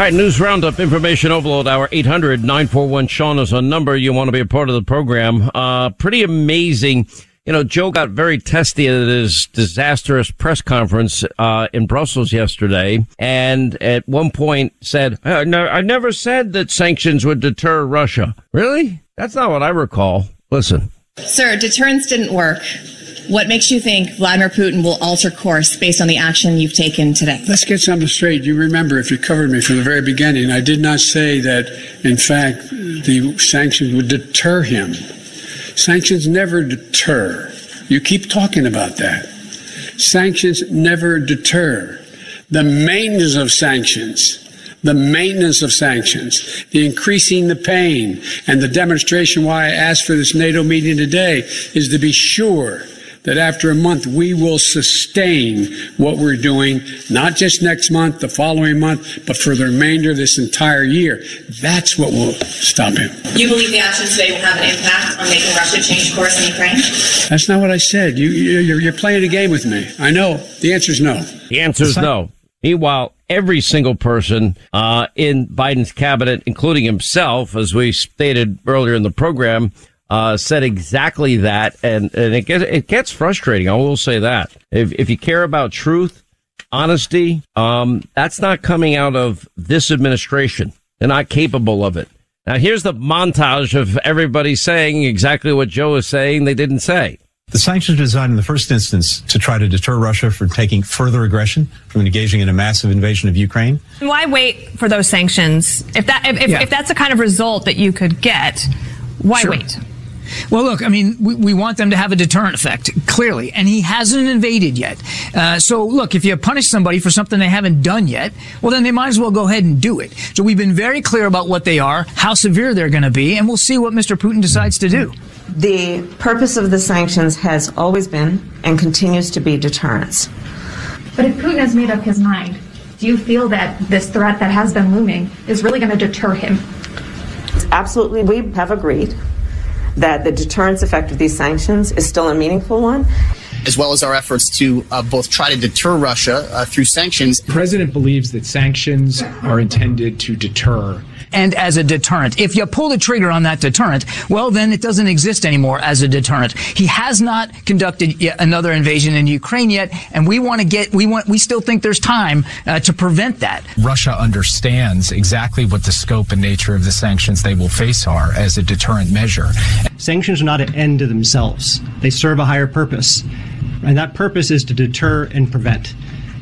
All right, news roundup, information overload hour 800 941 Sean is a number. You want to be a part of the program. Uh, pretty amazing. You know, Joe got very testy at his disastrous press conference, uh, in Brussels yesterday. And at one point said, I, no, I never said that sanctions would deter Russia. Really? That's not what I recall. Listen. Sir, deterrence didn't work. What makes you think Vladimir Putin will alter course based on the action you've taken today? Let's get something straight. You remember, if you covered me from the very beginning, I did not say that, in fact, the sanctions would deter him. Sanctions never deter. You keep talking about that. Sanctions never deter. The maintenance of sanctions the maintenance of sanctions, the increasing the pain, and the demonstration why I asked for this NATO meeting today is to be sure that after a month we will sustain what we're doing, not just next month, the following month, but for the remainder of this entire year. That's what will stop him. You believe the action today will have an impact on making Russia change course in Ukraine? That's not what I said. You, you're, you're playing a game with me. I know. The answer is no. The answer is no. Meanwhile, every single person uh, in Biden's cabinet, including himself, as we stated earlier in the program, uh, said exactly that, and, and it gets it gets frustrating. I will say that if if you care about truth, honesty, um, that's not coming out of this administration. They're not capable of it. Now here's the montage of everybody saying exactly what Joe is saying. They didn't say. The sanctions are designed in the first instance to try to deter Russia from taking further aggression, from engaging in a massive invasion of Ukraine. Why wait for those sanctions? If that if, yeah. if, that's the kind of result that you could get, why sure. wait? Well, look, I mean, we, we want them to have a deterrent effect, clearly, and he hasn't invaded yet. Uh, so, look, if you punish somebody for something they haven't done yet, well, then they might as well go ahead and do it. So, we've been very clear about what they are, how severe they're going to be, and we'll see what Mr. Putin decides to do. The purpose of the sanctions has always been and continues to be deterrence. But if Putin has made up his mind, do you feel that this threat that has been looming is really going to deter him? Absolutely, we have agreed that the deterrence effect of these sanctions is still a meaningful one. As well as our efforts to uh, both try to deter Russia uh, through sanctions. The president believes that sanctions are intended to deter and as a deterrent. If you pull the trigger on that deterrent, well, then it doesn't exist anymore as a deterrent. He has not conducted another invasion in Ukraine yet, and we want to get, we want, we still think there's time uh, to prevent that. Russia understands exactly what the scope and nature of the sanctions they will face are as a deterrent measure. Sanctions are not an end to themselves. They serve a higher purpose. And that purpose is to deter and prevent.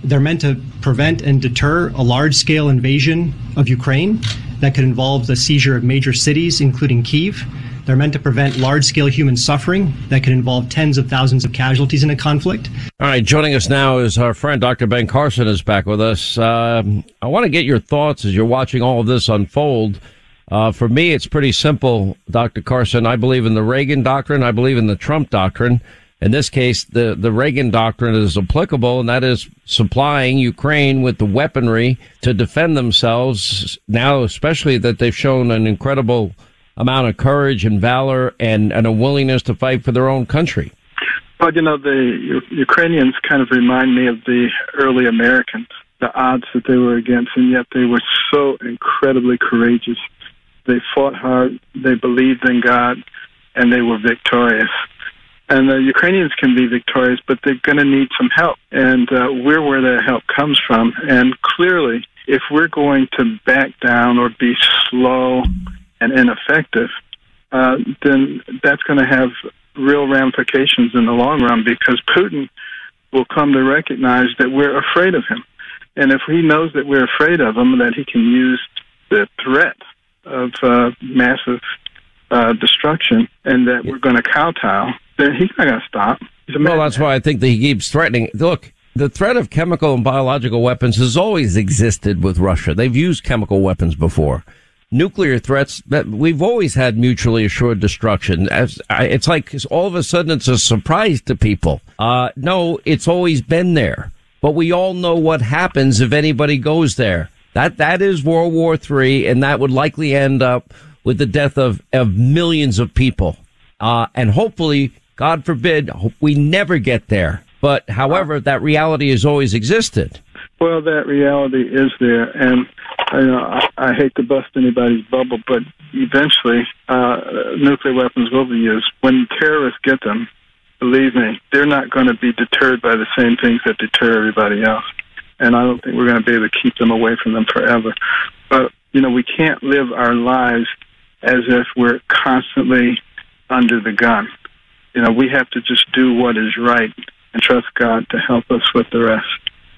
They're meant to prevent and deter a large scale invasion of Ukraine that could involve the seizure of major cities, including Kiev. They're meant to prevent large scale human suffering that could involve tens of thousands of casualties in a conflict. All right, joining us now is our friend Dr. Ben Carson is back with us. Um, I want to get your thoughts as you're watching all of this unfold. Uh, for me, it's pretty simple, Dr. Carson. I believe in the Reagan doctrine. I believe in the Trump doctrine. In this case, the, the Reagan doctrine is applicable, and that is supplying Ukraine with the weaponry to defend themselves now, especially that they've shown an incredible amount of courage and valor and, and a willingness to fight for their own country. Well, you know, the Ukrainians kind of remind me of the early Americans, the odds that they were against, and yet they were so incredibly courageous. They fought hard, they believed in God, and they were victorious. And the Ukrainians can be victorious, but they're going to need some help. And uh, we're where that help comes from. And clearly, if we're going to back down or be slow and ineffective, uh, then that's going to have real ramifications in the long run because Putin will come to recognize that we're afraid of him. And if he knows that we're afraid of him, that he can use the threat of uh, massive uh, destruction and that we're going to kowtow, then he's not going to stop. Well, that's why I think that he keeps threatening. Look, the threat of chemical and biological weapons has always existed with Russia. They've used chemical weapons before. Nuclear threats that we've always had mutually assured destruction. As it's like all of a sudden it's a surprise to people. Uh, no, it's always been there, but we all know what happens if anybody goes there. That that is World War Three, and that would likely end up with the death of of millions of people. Uh, and hopefully, God forbid, we never get there. But however, that reality has always existed. Well, that reality is there, and you know, I, I hate to bust anybody's bubble, but eventually, uh, nuclear weapons will be used. When terrorists get them, believe me, they're not going to be deterred by the same things that deter everybody else. And I don't think we're going to be able to keep them away from them forever. But you know, we can't live our lives as if we're constantly under the gun. You know, we have to just do what is right and trust God to help us with the rest.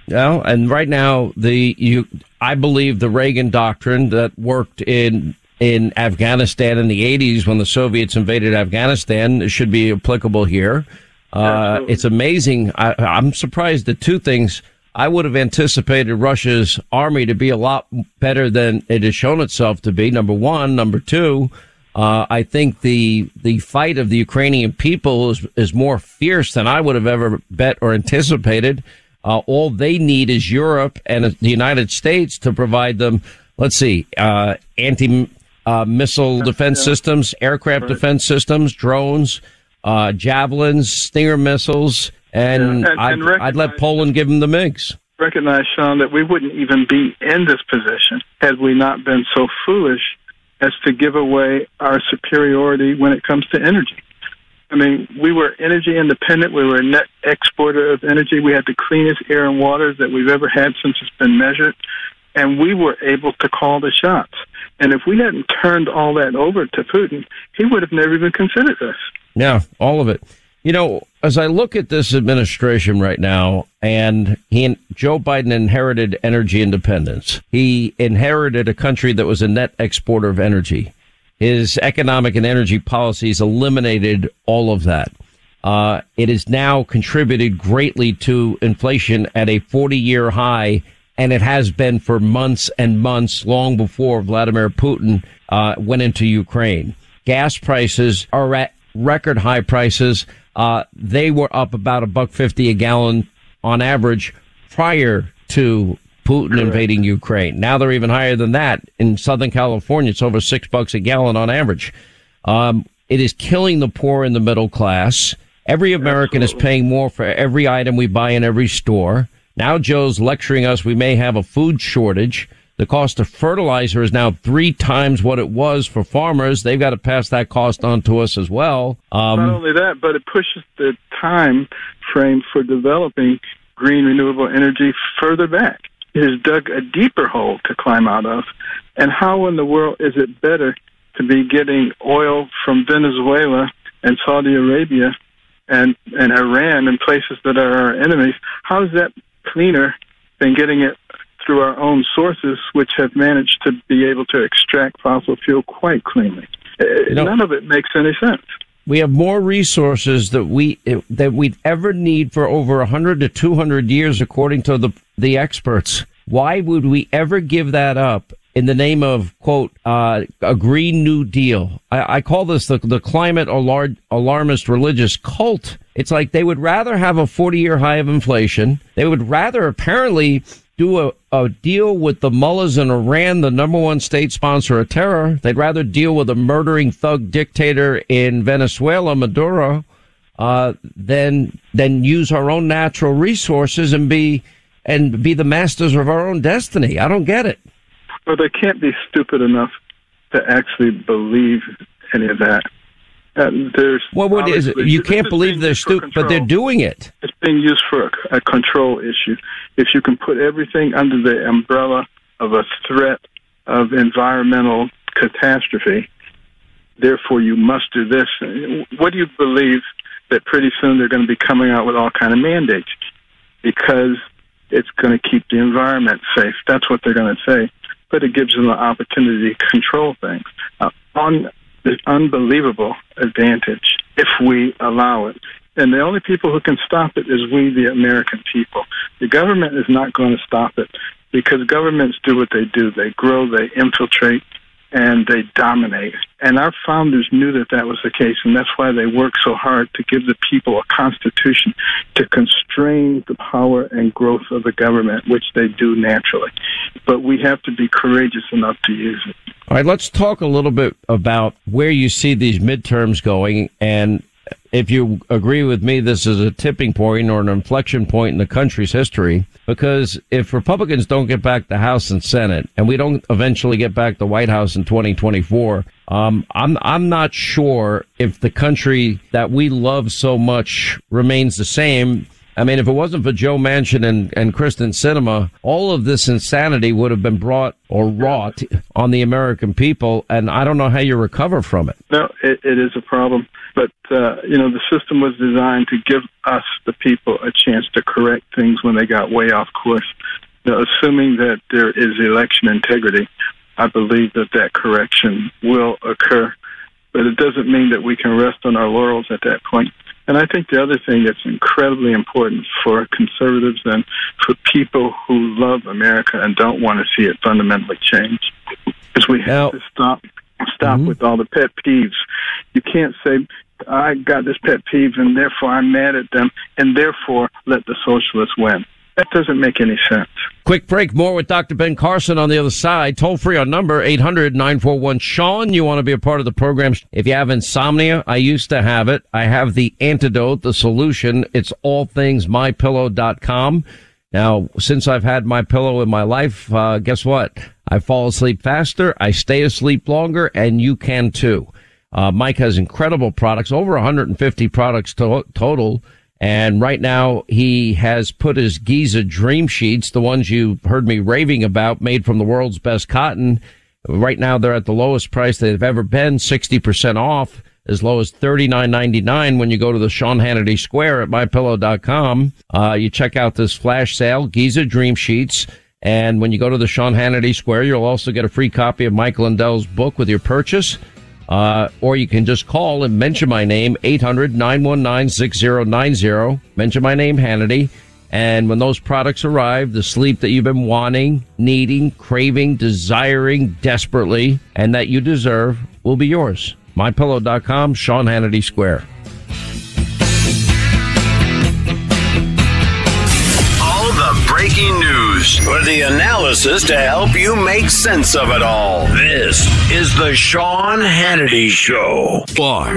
Yeah, and right now the you I believe the Reagan doctrine that worked in in Afghanistan in the 80s when the Soviets invaded Afghanistan should be applicable here. Uh, it's amazing. I, I'm surprised at two things. I would have anticipated Russia's army to be a lot better than it has shown itself to be. Number one. Number two, uh, I think the the fight of the Ukrainian people is is more fierce than I would have ever bet or anticipated. Uh, all they need is Europe and the United States to provide them. Let's see, uh, anti uh, missile defense systems, aircraft Right. defense systems, drones, uh, javelins, Stinger missiles, and, Yeah, and- I'd, and I'd let Poland give them the MiGs. recognize, Sean, that we wouldn't even be in this position had we not been so foolish as to give away our superiority when it comes to energy. I mean, we were energy independent. We were a net exporter of energy. We had the cleanest air and water that we've ever had since it's been measured. And we were able to call the shots. And if we hadn't turned all that over to Putin, he would have never even considered us. Yeah, all of it. You know, as I look at this administration right now, and he, Joe Biden inherited energy independence. He inherited a country that was a net exporter of energy. His economic and energy policies eliminated all of that. Uh, it has now contributed greatly to inflation at a 40 year high, and it has been for months and months, long before Vladimir Putin uh, went into Ukraine. Gas prices are at record high prices. Uh, they were up about a buck fifty a gallon on average prior to Putin invading Ukraine. Now they're even higher than that. In Southern California, it's over six bucks a gallon on average. Um, it is killing the poor and the middle class. Every American is paying more for every item we buy in every store. Now Joe's lecturing us we may have a food shortage. The cost of fertilizer is now three times what it was for farmers. They've got to pass that cost on to us as well. Not Um, only that, but it pushes the time frame for developing green renewable energy further back. It has dug a deeper hole to climb out of. And how in the world is it better to be getting oil from Venezuela and Saudi Arabia and, and Iran and places that are our enemies? How is that cleaner than getting it through our own sources, which have managed to be able to extract fossil fuel quite cleanly. You know, None of it makes any sense. We have more resources that we that we'd ever need for over 100 to 200 years, according to the the experts. Why would we ever give that up in the name of quote uh, a green new deal I, I, call this the, the climate alar- alarmist religious cult it's like they would rather have a 40 year high of inflation they would rather apparently do a, a deal with the mullahs in Iran, the number one state sponsor of terror. They'd rather deal with a murdering thug dictator in Venezuela, Maduro, uh, than than use our own natural resources and be and be the masters of our own destiny. I don't get it. Well, they can't be stupid enough to actually believe any of that. Uh, there's well, what is it? You can't believe they're stupid, but they're doing it. It's being used for a, a control issue. If you can put everything under the umbrella of a threat of environmental catastrophe, therefore you must do this. What do you believe that pretty soon they're going to be coming out with all kind of mandates because it's going to keep the environment safe. That's what they're going to say, but it gives them the opportunity to control things. Uh, on the unbelievable advantage if we allow it. And the only people who can stop it is we, the American people. The government is not going to stop it because governments do what they do. They grow, they infiltrate, and they dominate. And our founders knew that that was the case, and that's why they worked so hard to give the people a constitution to constrain the power and growth of the government, which they do naturally. But we have to be courageous enough to use it. All right, let's talk a little bit about where you see these midterms going and if you agree with me, this is a tipping point or an inflection point in the country's history. Because if Republicans don't get back the House and Senate, and we don't eventually get back the White House in 2024, um, I'm I'm not sure if the country that we love so much remains the same. I mean, if it wasn't for Joe Manchin and, and Kyrsten Sinema, all of this insanity would have been brought or wrought on the American people, and I don't know how you recover from it. No, it, it is a problem. But, uh, you know, the system was designed to give us, the people, a chance to correct things when they got way off course. Now, assuming that there is election integrity, I believe that that correction will occur. But it doesn't mean that we can rest on our laurels at that point. And I think the other thing that's incredibly important for conservatives and for people who love America and don't want to see it fundamentally change is we have now, to stop stop mm-hmm. with all the pet peeves. You can't say, I got this pet peeve and therefore I'm mad at them and therefore let the socialists win. That doesn't make any sense. Quick break. More with Dr. Ben Carson on the other side. Toll free on number 800 941 Sean. You want to be a part of the program. If you have insomnia, I used to have it. I have the antidote, the solution. It's all things mypillow.com. Now, since I've had my pillow in my life, uh, guess what? I fall asleep faster. I stay asleep longer and you can too. Uh, Mike has incredible products, over 150 products to- total. And right now he has put his Giza dream sheets, the ones you heard me raving about, made from the world's best cotton. Right now they're at the lowest price they've ever been, 60% off, as low as $39.99 when you go to the Sean Hannity Square at mypillow.com. Uh, you check out this flash sale, Giza dream sheets. And when you go to the Sean Hannity Square, you'll also get a free copy of Mike Lindell's book with your purchase. Uh, or you can just call and mention my name, 800-919-6090. Mention my name, Hannity. And when those products arrive, the sleep that you've been wanting, needing, craving, desiring desperately, and that you deserve will be yours. MyPillow.com, Sean Hannity Square. All the breaking news with the analysis to help you make sense of it all. This is the Sean Hannity Show. Bar.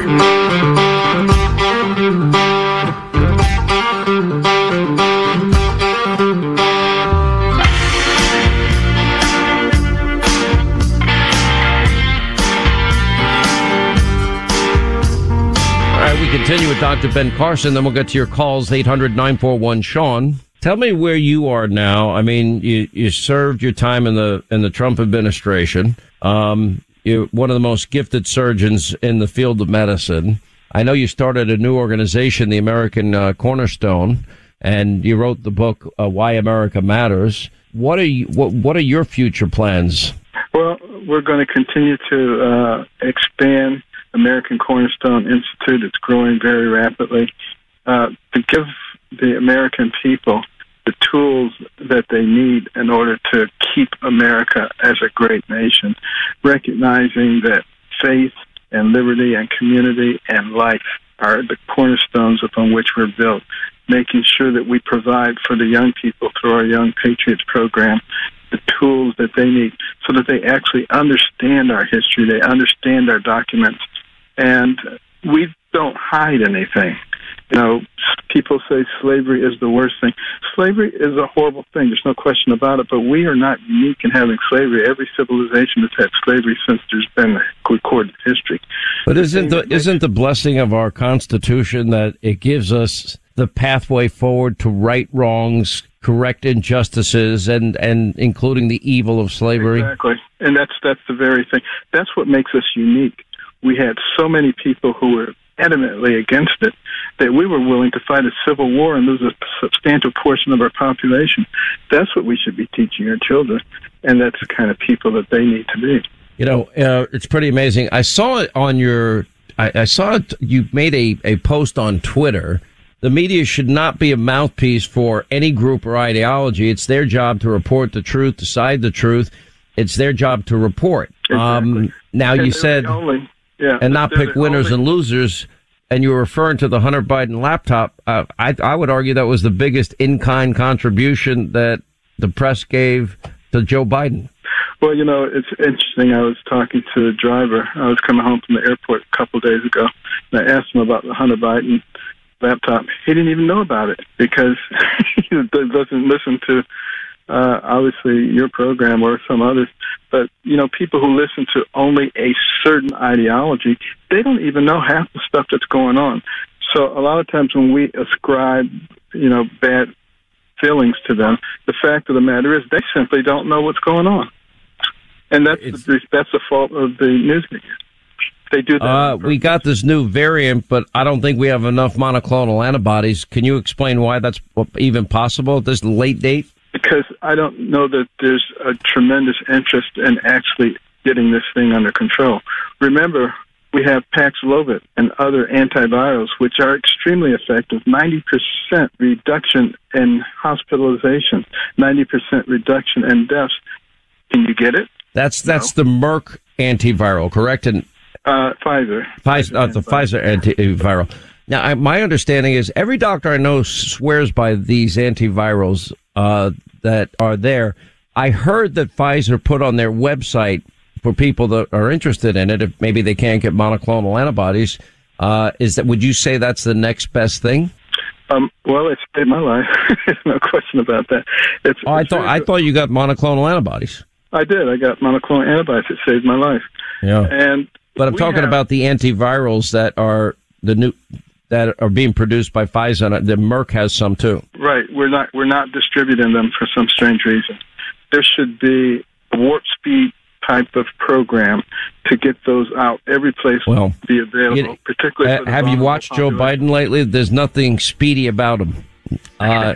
Dr. Ben Carson, then we'll get to your calls, 800 941 Sean. Tell me where you are now. I mean, you, you served your time in the in the Trump administration. Um, you're one of the most gifted surgeons in the field of medicine. I know you started a new organization, the American uh, Cornerstone, and you wrote the book uh, Why America Matters. What are you, what what are your future plans? Well, we're going to continue to uh, expand American Cornerstone Institute. It's growing very rapidly uh, to give the American people the tools that they need in order to keep America as a great nation, recognizing that faith and liberty and community and life are the cornerstones upon which we're built, making sure that we provide for the young people through our Young Patriots program the tools that they need so that they actually understand our history, they understand our documents, and we don't hide anything. You know, people say slavery is the worst thing. Slavery is a horrible thing. There's no question about it. But we are not unique in having slavery. Every civilization has had slavery since there's been recorded history. But isn't the isn't the blessing of our Constitution that it gives us the pathway forward to right wrongs, correct injustices, and and including the evil of slavery? Exactly, and that's that's the very thing. That's what makes us unique. We had so many people who were adamantly against it that we were willing to fight a civil war and lose a substantial portion of our population. That's what we should be teaching our children, and that's the kind of people that they need to be. You know, uh, it's pretty amazing. I saw it on your. I, I saw it. You made a, a post on Twitter. The media should not be a mouthpiece for any group or ideology. It's their job to report the truth, decide the truth. It's their job to report. Exactly. Um, now And you said only, yeah, and not pick winners only- and losers. And you were referring to the Hunter Biden laptop. Uh, I, I would argue that was the biggest in-kind contribution that the press gave to Joe Biden. Well, you know, it's interesting. I was talking to a driver. I was coming home from the airport a couple of days ago, and I asked him about the Hunter Biden laptop. He didn't even know about it because he doesn't listen to uh, obviously your program or some others. But you know, people who listen to only a certain ideology, they don't even know half the stuff that's going on. So a lot of times when we ascribe, you know, bad feelings to them, the fact of the matter is they simply don't know what's going on, and that's the, that's the fault of the news media. They do that. Uh, we got this new variant, but I don't think we have enough monoclonal antibodies. Can you explain why that's even possible at this late date? Because I don't know that there's a tremendous interest in actually getting this thing under control. Remember, we have Paxlovid and other antivirals, which are extremely effective. 90% reduction in hospitalization, 90% reduction in deaths. Can you get it? That's that's the Merck antiviral, correct? And Uh, Pfizer. Pfizer, uh, the Pfizer antiviral. Now, I, my understanding is every doctor I know swears by these antivirals uh, that are there. I heard that Pfizer put on their website for people that are interested in it, if maybe they can't get monoclonal antibodies. Uh, is that? Would you say that's the next best thing? Um, well, it saved my life. There's no question about that. It's, Oh, I it's thought very I thought you got monoclonal antibodies. I did. I got monoclonal antibodies. It saved my life. Yeah. And But I'm talking have- about the antivirals that are the new that are being produced by Pfizer. and The Merck has some too. Right. We're not we're not distributing them for some strange reason. There should be a warp speed type of program to get those out every place Well, be available, you- particularly. Uh, have you watched Joe Biden lately? There's nothing speedy about him. Uh,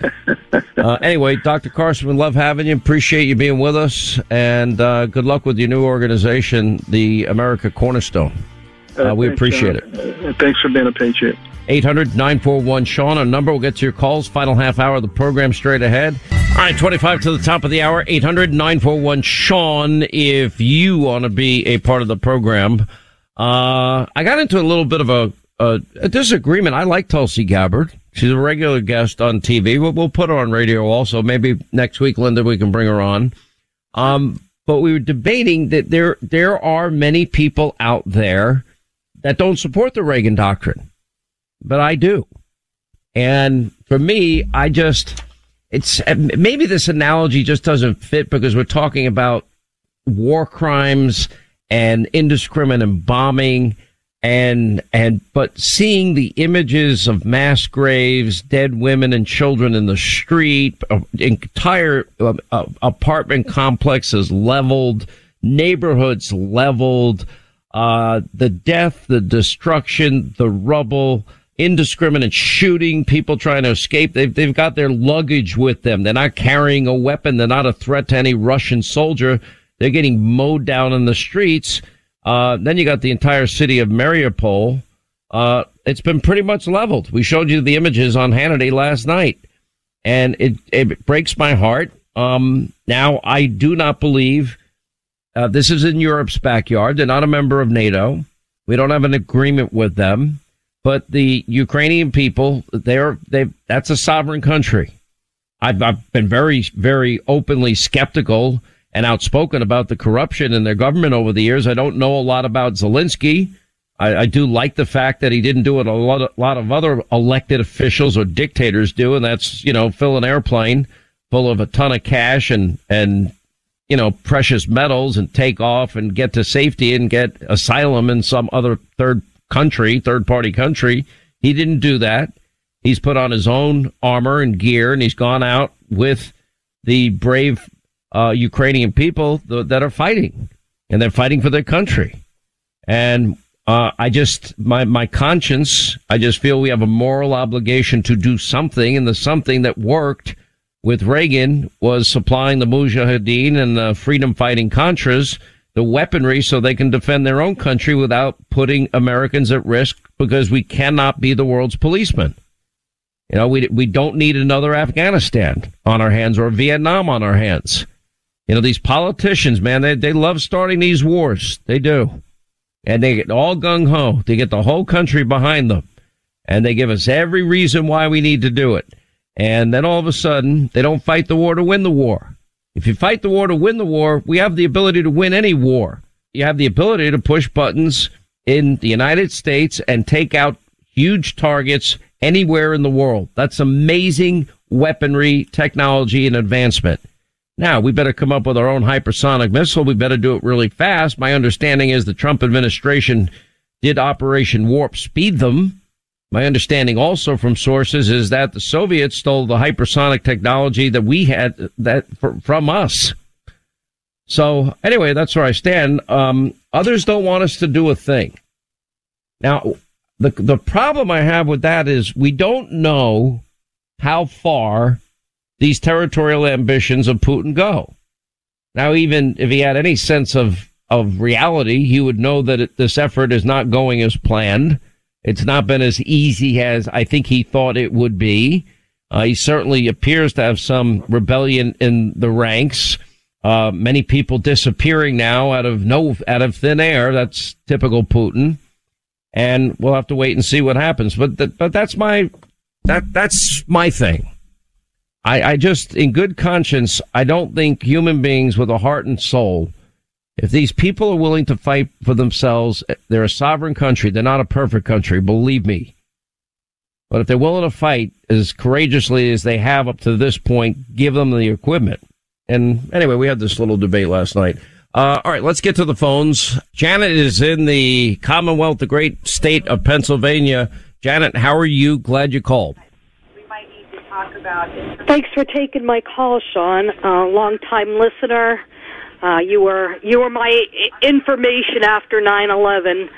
uh, anyway, Dr. Carson, we love having you. Appreciate you being with us, and uh, good luck with your new organization, the America Cornerstone. Uh, we thanks, appreciate uh, it. uh, thanks for being a patriot. 800 941 Sean, our number. We'll get to your calls. Final half hour of the program straight ahead. All right, 25 to the top of the hour. 800 941 Sean, if you want to be a part of the program. Uh, I got into a little bit of a, a, a disagreement. I like Tulsi Gabbard. She's a regular guest on TV. We'll, we'll put her on radio also. Maybe next week, Linda, we can bring her on. Um, but we were debating that there, there are many people out there that don't support the Reagan doctrine but I do. And for me, I just, it's, maybe this analogy just doesn't fit because we're talking about war crimes and indiscriminate bombing and, and, but seeing the images of mass graves, dead women and children in the street, entire apartment complexes leveled, neighborhoods leveled, uh, the death, the destruction, the rubble, indiscriminate shooting, people trying to escape. They've, they've got their luggage with them. They're not carrying a weapon. They're not a threat to any Russian soldier. They're getting mowed down in the streets. Uh, then you got the entire city of Mariupol. Uh, it's been pretty much leveled. We showed you the images on Hannity last night and it, it breaks my heart. Um, now I do not believe, uh, this is in Europe's backyard. They're not a member of NATO. We don't have an agreement with them. But the Ukrainian people, they're they that's a sovereign country. I've, I've been very very openly skeptical and outspoken about the corruption in their government over the years. I don't know a lot about Zelensky. I, I do like the fact that he didn't do what a lot of, lot of other elected officials or dictators do, and that's you know fill an airplane full of a ton of cash and and you know precious metals and take off and get to safety and get asylum in some other third country, third party country. He didn't do that. He's put on his own armor and gear and he's gone out with the brave uh, Ukrainian people th- that are fighting and they're fighting for their country. And uh, I just, my, my conscience, I just feel we have a moral obligation to do something and the something that worked with Reagan was supplying the Mujahideen and the freedom fighting Contras the weaponry so they can defend their own country without putting Americans at risk because we cannot be the world's policeman. You know, we, we don't need another Afghanistan on our hands or Vietnam on our hands. You know, these politicians, man, they, they love starting these wars. They do. And they get all gung ho. They get the whole country behind them. And they give us every reason why we need to do it. And then all of a sudden, they don't fight the war to win the war. If you fight the war to win the war, we have the ability to win any war. You have the ability to push buttons in the United States and take out huge targets anywhere in the world. That's amazing weaponry, technology, and advancement. Now, we better come up with our own hypersonic missile. We better do it really fast. My understanding is the Trump administration did Operation Warp Speed them my understanding also from sources is that the Soviets stole the hypersonic technology that we had that from us. So anyway, that's where I stand. Um, others don't want us to do a thing. Now, the the problem I have with that is we don't know how far these territorial ambitions of Putin go. Now, even if he had any sense of of reality, he would know that it, this effort is not going as planned it's not been as easy as I think he thought it would be. Uh, he certainly appears to have some rebellion in the ranks. Uh, many people disappearing now out of no out of thin air. That's typical Putin, and we'll have to wait and see what happens. But but that's my that that's my thing. I, I just, in good conscience, I don't think human beings with a heart and soul if these people are willing to fight for themselves, they're a sovereign country. They're not a perfect country, believe me. But if they're willing to fight as courageously as they have up to this point, give them the equipment. And anyway, we had this little debate last night. Uh, all right, let's get to the phones. Janet is in the Commonwealth, the great state of Pennsylvania. Janet, how are you? Glad you called. We might need to talk about it. Thanks for taking my call, Sean. Uh, long time listener. Uh, you were you were my information after nine eleven.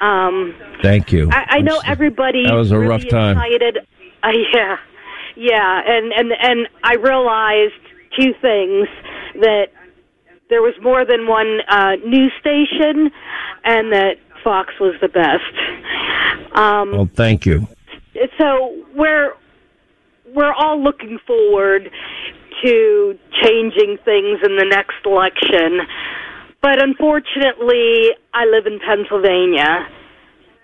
Um, Thank you. I, I know everybody. That was a really rough time. Excited. Uh, yeah, yeah, and and and I realized two things that there was more than one uh, news station, and that Fox was the best. Um, well, thank you. So we're we're all looking forward to changing things in the next election. But unfortunately, I live in Pennsylvania,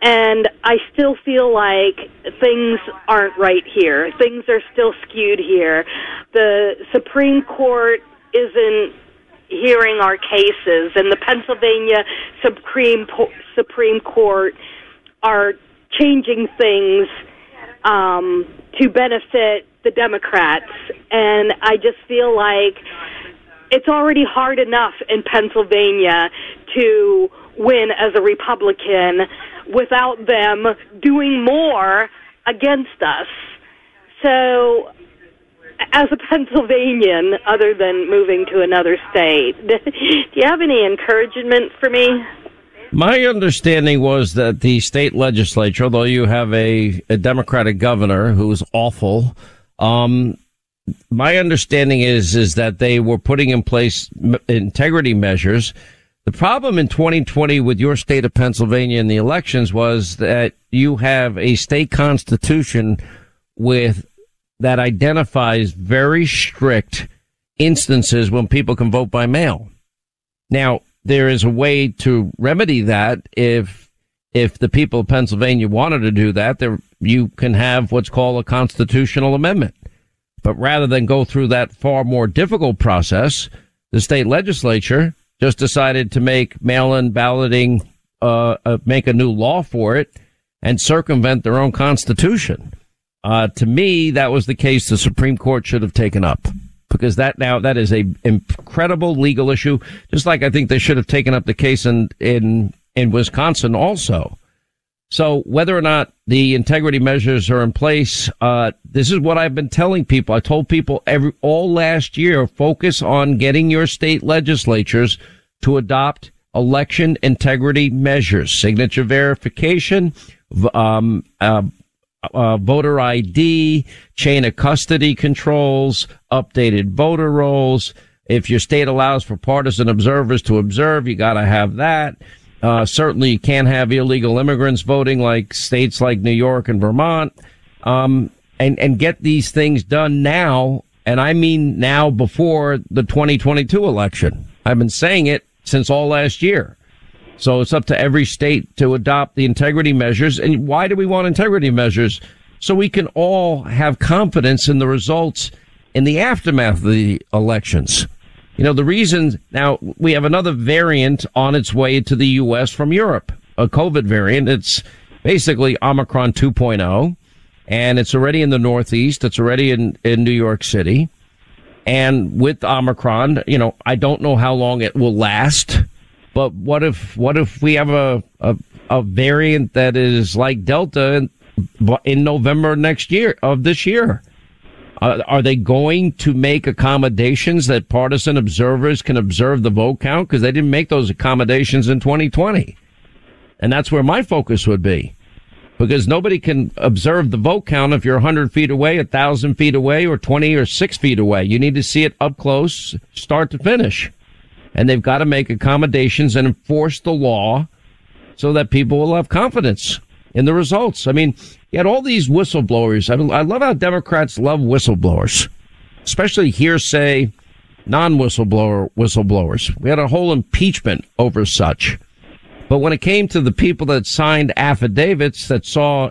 and I still feel like things aren't right here. Things are still skewed here. The Supreme Court isn't hearing our cases, and the Pennsylvania Supreme Supreme Court are changing things um, to benefit the Democrats. And I just feel like it's already hard enough in Pennsylvania to win as a Republican without them doing more against us. So, as a Pennsylvanian, other than moving to another state, do you have any encouragement for me? My understanding was that the state legislature, although you have a, a Democratic governor who's awful, um, my understanding is is that they were putting in place integrity measures. The problem in 2020 with your state of Pennsylvania in the elections was that you have a state constitution with that identifies very strict instances when people can vote by mail. Now, there is a way to remedy that if if the people of Pennsylvania wanted to do that, there you can have what's called a constitutional amendment. But rather than go through that far more difficult process, the state legislature just decided to make mail-in balloting uh, uh, make a new law for it and circumvent their own constitution. Uh, to me, that was the case the Supreme Court should have taken up because that now that is a incredible legal issue. Just like I think they should have taken up the case in in in Wisconsin also. So whether or not the integrity measures are in place, uh, this is what I've been telling people. I told people every all last year, focus on getting your state legislatures to adopt election integrity measures, signature verification, um, uh, uh, voter ID, chain of custody controls, updated voter rolls. If your state allows for partisan observers to observe, you got to have that. Uh, certainly, you can't have illegal immigrants voting like states like New York and Vermont. Um, and and get these things done now, and I mean now before the 2022 election. I've been saying it since all last year. So it's up to every state to adopt the integrity measures. And why do we want integrity measures? So we can all have confidence in the results in the aftermath of the elections. You know, the reason now we have another variant on its way to the U.S. from Europe, a COVID variant. It's basically Omicron 2.0 and it's already in the Northeast. It's already in, in New York City. And with Omicron, you know, I don't know how long it will last. But what if what if we have a a, a variant that is like Delta in, in November next year of this year? Uh, are they going to make accommodations that partisan observers can observe the vote count? Because they didn't make those accommodations in 2020. And that's where my focus would be. Because nobody can observe the vote count if you're 100 feet away, 1,000 feet away, or 20 or 6 feet away. You need to see it up close, start to finish and they've got to make accommodations and enforce the law so that people will have confidence in the results. I mean, you had all these whistleblowers. I, I love how Democrats love whistleblowers, especially hearsay, non-whistleblower whistleblowers. We had a whole impeachment over such. But when it came to the people that signed affidavits that saw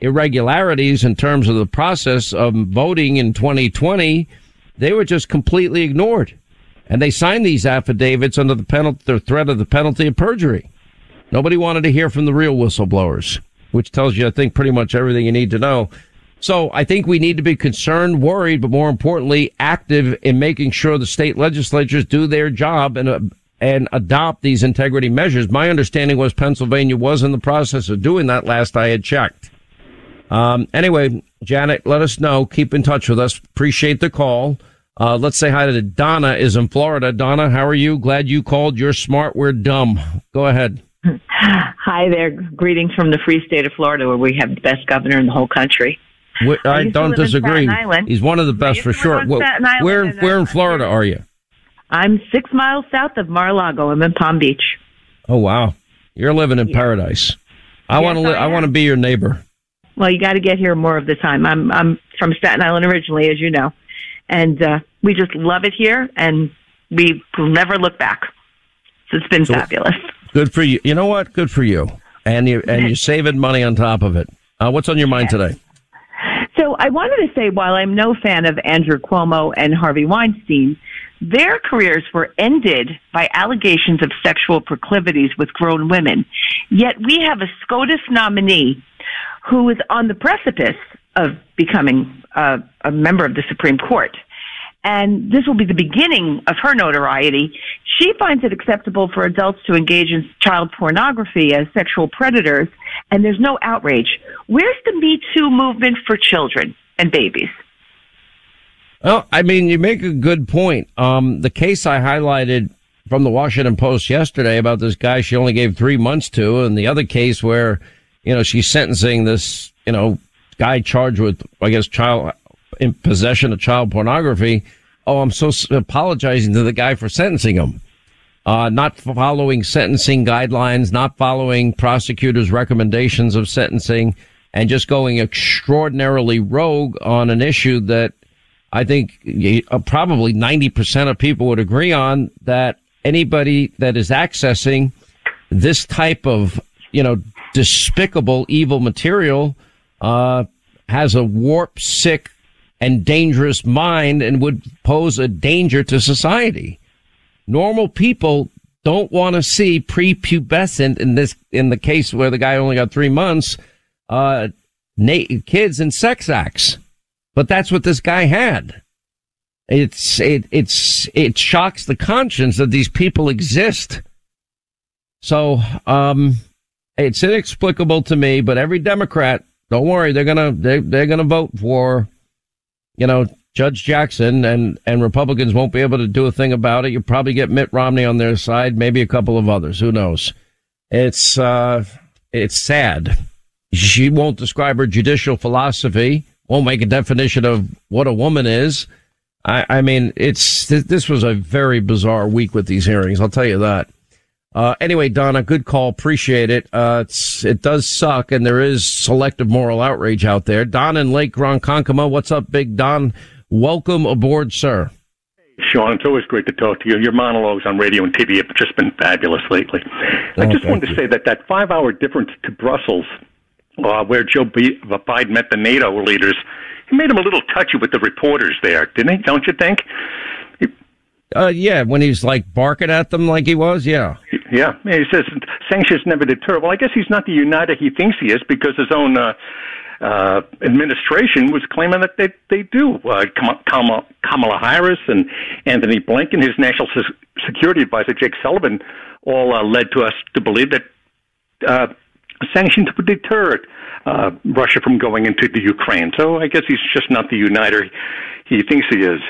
irregularities in terms of the process of voting in 2020, they were just completely ignored. And they signed these affidavits under the penalty, the threat of the penalty of perjury. Nobody wanted to hear from the real whistleblowers, which tells you, I think, pretty much everything you need to know. So I think we need to be concerned, worried, but more importantly, active in making sure the state legislatures do their job and uh, and adopt these integrity measures. My understanding was Pennsylvania was in the process of doing that last I had checked. Um, anyway, Janet, let us know. Keep in touch with us. Appreciate the call. Uh, let's say hi to Donna is in Florida. Donna, how are you? Glad you called. You're smart. We're dumb. Go ahead. Hi there. Greetings from the free state of Florida where we have the best governor in the whole country. We, I, I don't disagree. He's one of the best for sure. where where in Florida are you? I'm six miles south of Mar-a-Lago. I'm in Palm Beach. Oh wow, you're living in yeah. paradise. I yes, want to. Li- I, I want to be your neighbor. Well, you got to get here more of the time. I'm I'm from Staten Island originally, as you know and uh, we just love it here, and we will never look back. So it's been so, fabulous. Good for you. You know what? Good for you. And you and you're saving money on top of it. Uh, what's on your mind today? So I wanted to say, while I'm no fan of Andrew Cuomo and Harvey Weinstein, their careers were ended by allegations of sexual proclivities with grown women. Yet we have a SCOTUS nominee who is on the precipice of becoming a, a member of the Supreme Court. And this will be the beginning of her notoriety. She finds it acceptable for adults to engage in child pornography as sexual predators, and there's no outrage. Where's the Me Too movement for children and babies? Well, I mean, you make a good point. Um, the case I highlighted from the Washington Post yesterday about this guy she only gave three months to, and the other case where, you know, she's sentencing this, you know, guy charged with, I guess, child in possession of child pornography. Oh, I'm so apologizing to the guy for sentencing him. Uh, not following sentencing guidelines, not following prosecutors' recommendations of sentencing, and just going extraordinarily rogue on an issue that I think uh, probably 90% of people would agree on that anybody that is accessing this type of, you know, despicable evil material, uh, has a warp sick, and dangerous mind and would pose a danger to society. Normal people don't want to see prepubescent in this, in the case where the guy only got three months, uh, na- kids in sex acts. But that's what this guy had. It's, it, it's, it shocks the conscience that these people exist. So, um, it's inexplicable to me, but every Democrat, don't worry, they're gonna, they, they're gonna vote for, you know, Judge Jackson and, and Republicans won't be able to do a thing about it. You'll probably get Mitt Romney on their side, maybe a couple of others. Who knows? It's, uh, it's sad. She won't describe her judicial philosophy, won't make a definition of what a woman is. I, I mean, it's this was a very bizarre week with these hearings. I'll tell you that. Uh, anyway, Donna, good call. Appreciate it. Uh, it does suck, and there is selective moral outrage out there. Don in Lake Ronkonkoma, what's up, Big Don? Welcome aboard, sir. Sean, it's always great to talk to you. Your monologues on radio and TV have just been fabulous lately. Oh, I just wanted to you. say that that five-hour difference to Brussels, uh, where Joe Biden met the NATO leaders, he made him a little touchy with the reporters there, didn't he? Don't you think? Uh, yeah, when he's like barking at them like he was, yeah. Yeah, he says sanctions never deter. Well, I guess he's not the uniter he thinks he is because his own uh, uh, administration was claiming that they they do. Uh, Kamala, Kamala Harris and Antony Blinken, his national security advisor Jake Sullivan, all uh, led to us to believe that uh, sanctions would deter uh, Russia from going into the Ukraine. So I guess he's just not the uniter he thinks he is.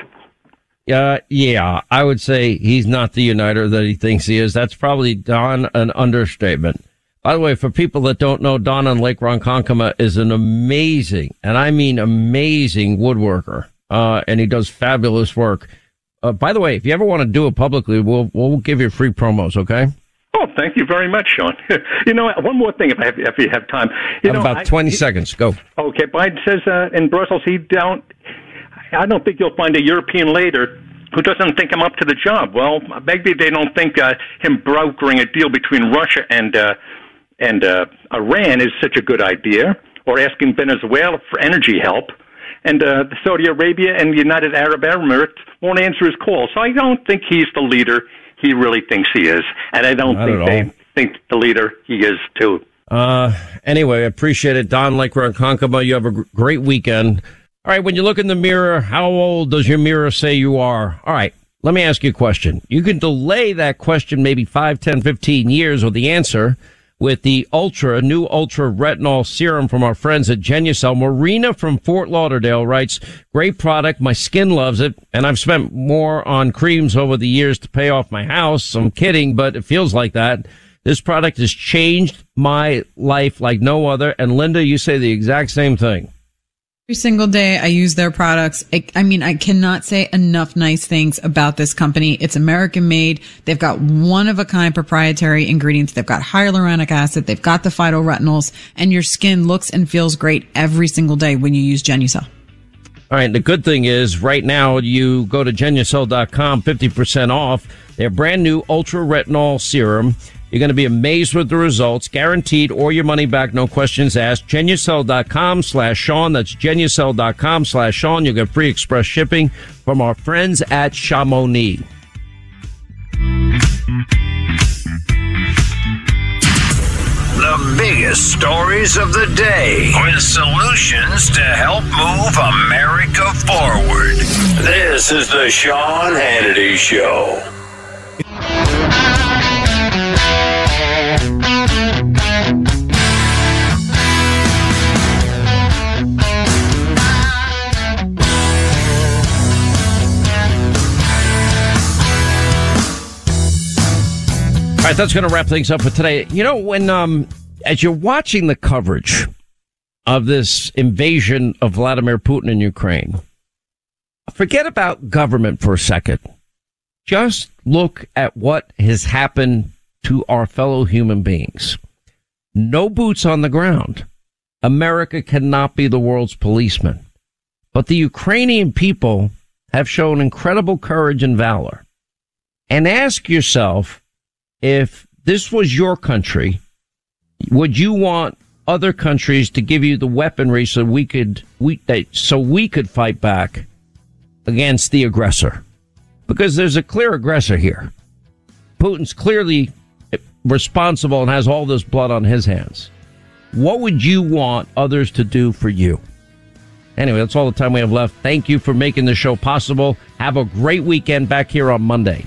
Uh, yeah, I would say he's not the uniter that he thinks he is. That's probably Don an understatement. By the way, for people that don't know, Don on Lake Ronkonkoma is an amazing, and I mean amazing woodworker. Uh, and he does fabulous work. Uh, by the way, if you ever want to do it publicly, we'll, we'll give you free promos, okay? Oh, thank you very much, Sean. you know, one more thing, if, I have, if you have time. You know, about 20 I, seconds. Go. Okay, Biden says uh, in Brussels he don't I don't think you'll find a European leader who doesn't think I'm up to the job. Well, maybe they don't think uh, him brokering a deal between Russia and uh, and uh, Iran is such a good idea, or asking Venezuela for energy help, and uh, Saudi Arabia and the United Arab Emirates won't answer his call. So I don't think he's the leader he really thinks he is, and I don't Not think they think the leader he is too. Uh, anyway, I appreciate it, Don Lake Ronkonkoma. You have a great weekend. All right, when you look in the mirror, how old does your mirror say you are? All right, let me ask you a question. You can delay that question maybe 5, 10, 15 years or the answer with the Ultra, new Ultra Retinol Serum from our friends at Genucel. Marina from Fort Lauderdale writes, great product. My skin loves it. And I've spent more on creams over the years to pay off my house. I'm kidding, but it feels like that. This product has changed my life like no other. And Linda, you say the exact same thing. Every single day I use their products. I, I, mean, I cannot say enough nice things about this company. It's American made. They've got one of a kind proprietary ingredients. They've got hyaluronic acid. They've got the phytoretinols and your skin looks and feels great every single day when you use Genucel. All right. The good thing is right now you go to genucel.com, 50% off their brand new ultra retinol serum. You're going to be amazed with the results, guaranteed, or your money back, no questions asked. Genucel.com slash Sean. That's Genucel.com slash Sean. You'll get free express shipping from our friends at Chamonix. The biggest stories of the day with solutions to help move America forward. This is the Sean Hannity Show. Right, that's going to wrap things up for today. You know, when um, as you're watching the coverage of this invasion of Vladimir Putin in Ukraine, forget about government for a second. Just look at what has happened to our fellow human beings. No boots on the ground. America cannot be the world's policeman. But the Ukrainian people have shown incredible courage and valor. And ask yourself, if this was your country, would you want other countries to give you the weaponry so we could we so we could fight back against the aggressor? Because there's a clear aggressor here. Putin's clearly responsible and has all this blood on his hands. What would you want others to do for you? Anyway, that's all the time we have left. Thank you for making the show possible. Have a great weekend back here on Monday.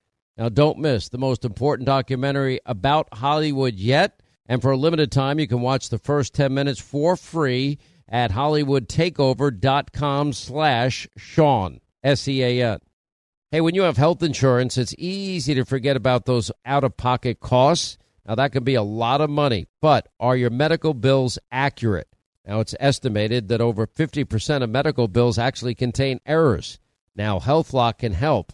Now, don't miss the most important documentary about Hollywood yet. And for a limited time, you can watch the first 10 minutes for free at hollywoodtakeover.com slash Sean, S-E-A-N. Hey, when you have health insurance, it's easy to forget about those out-of-pocket costs. Now, that can be a lot of money, but are your medical bills accurate? Now, it's estimated that over 50% of medical bills actually contain errors. Now, HealthLock can help.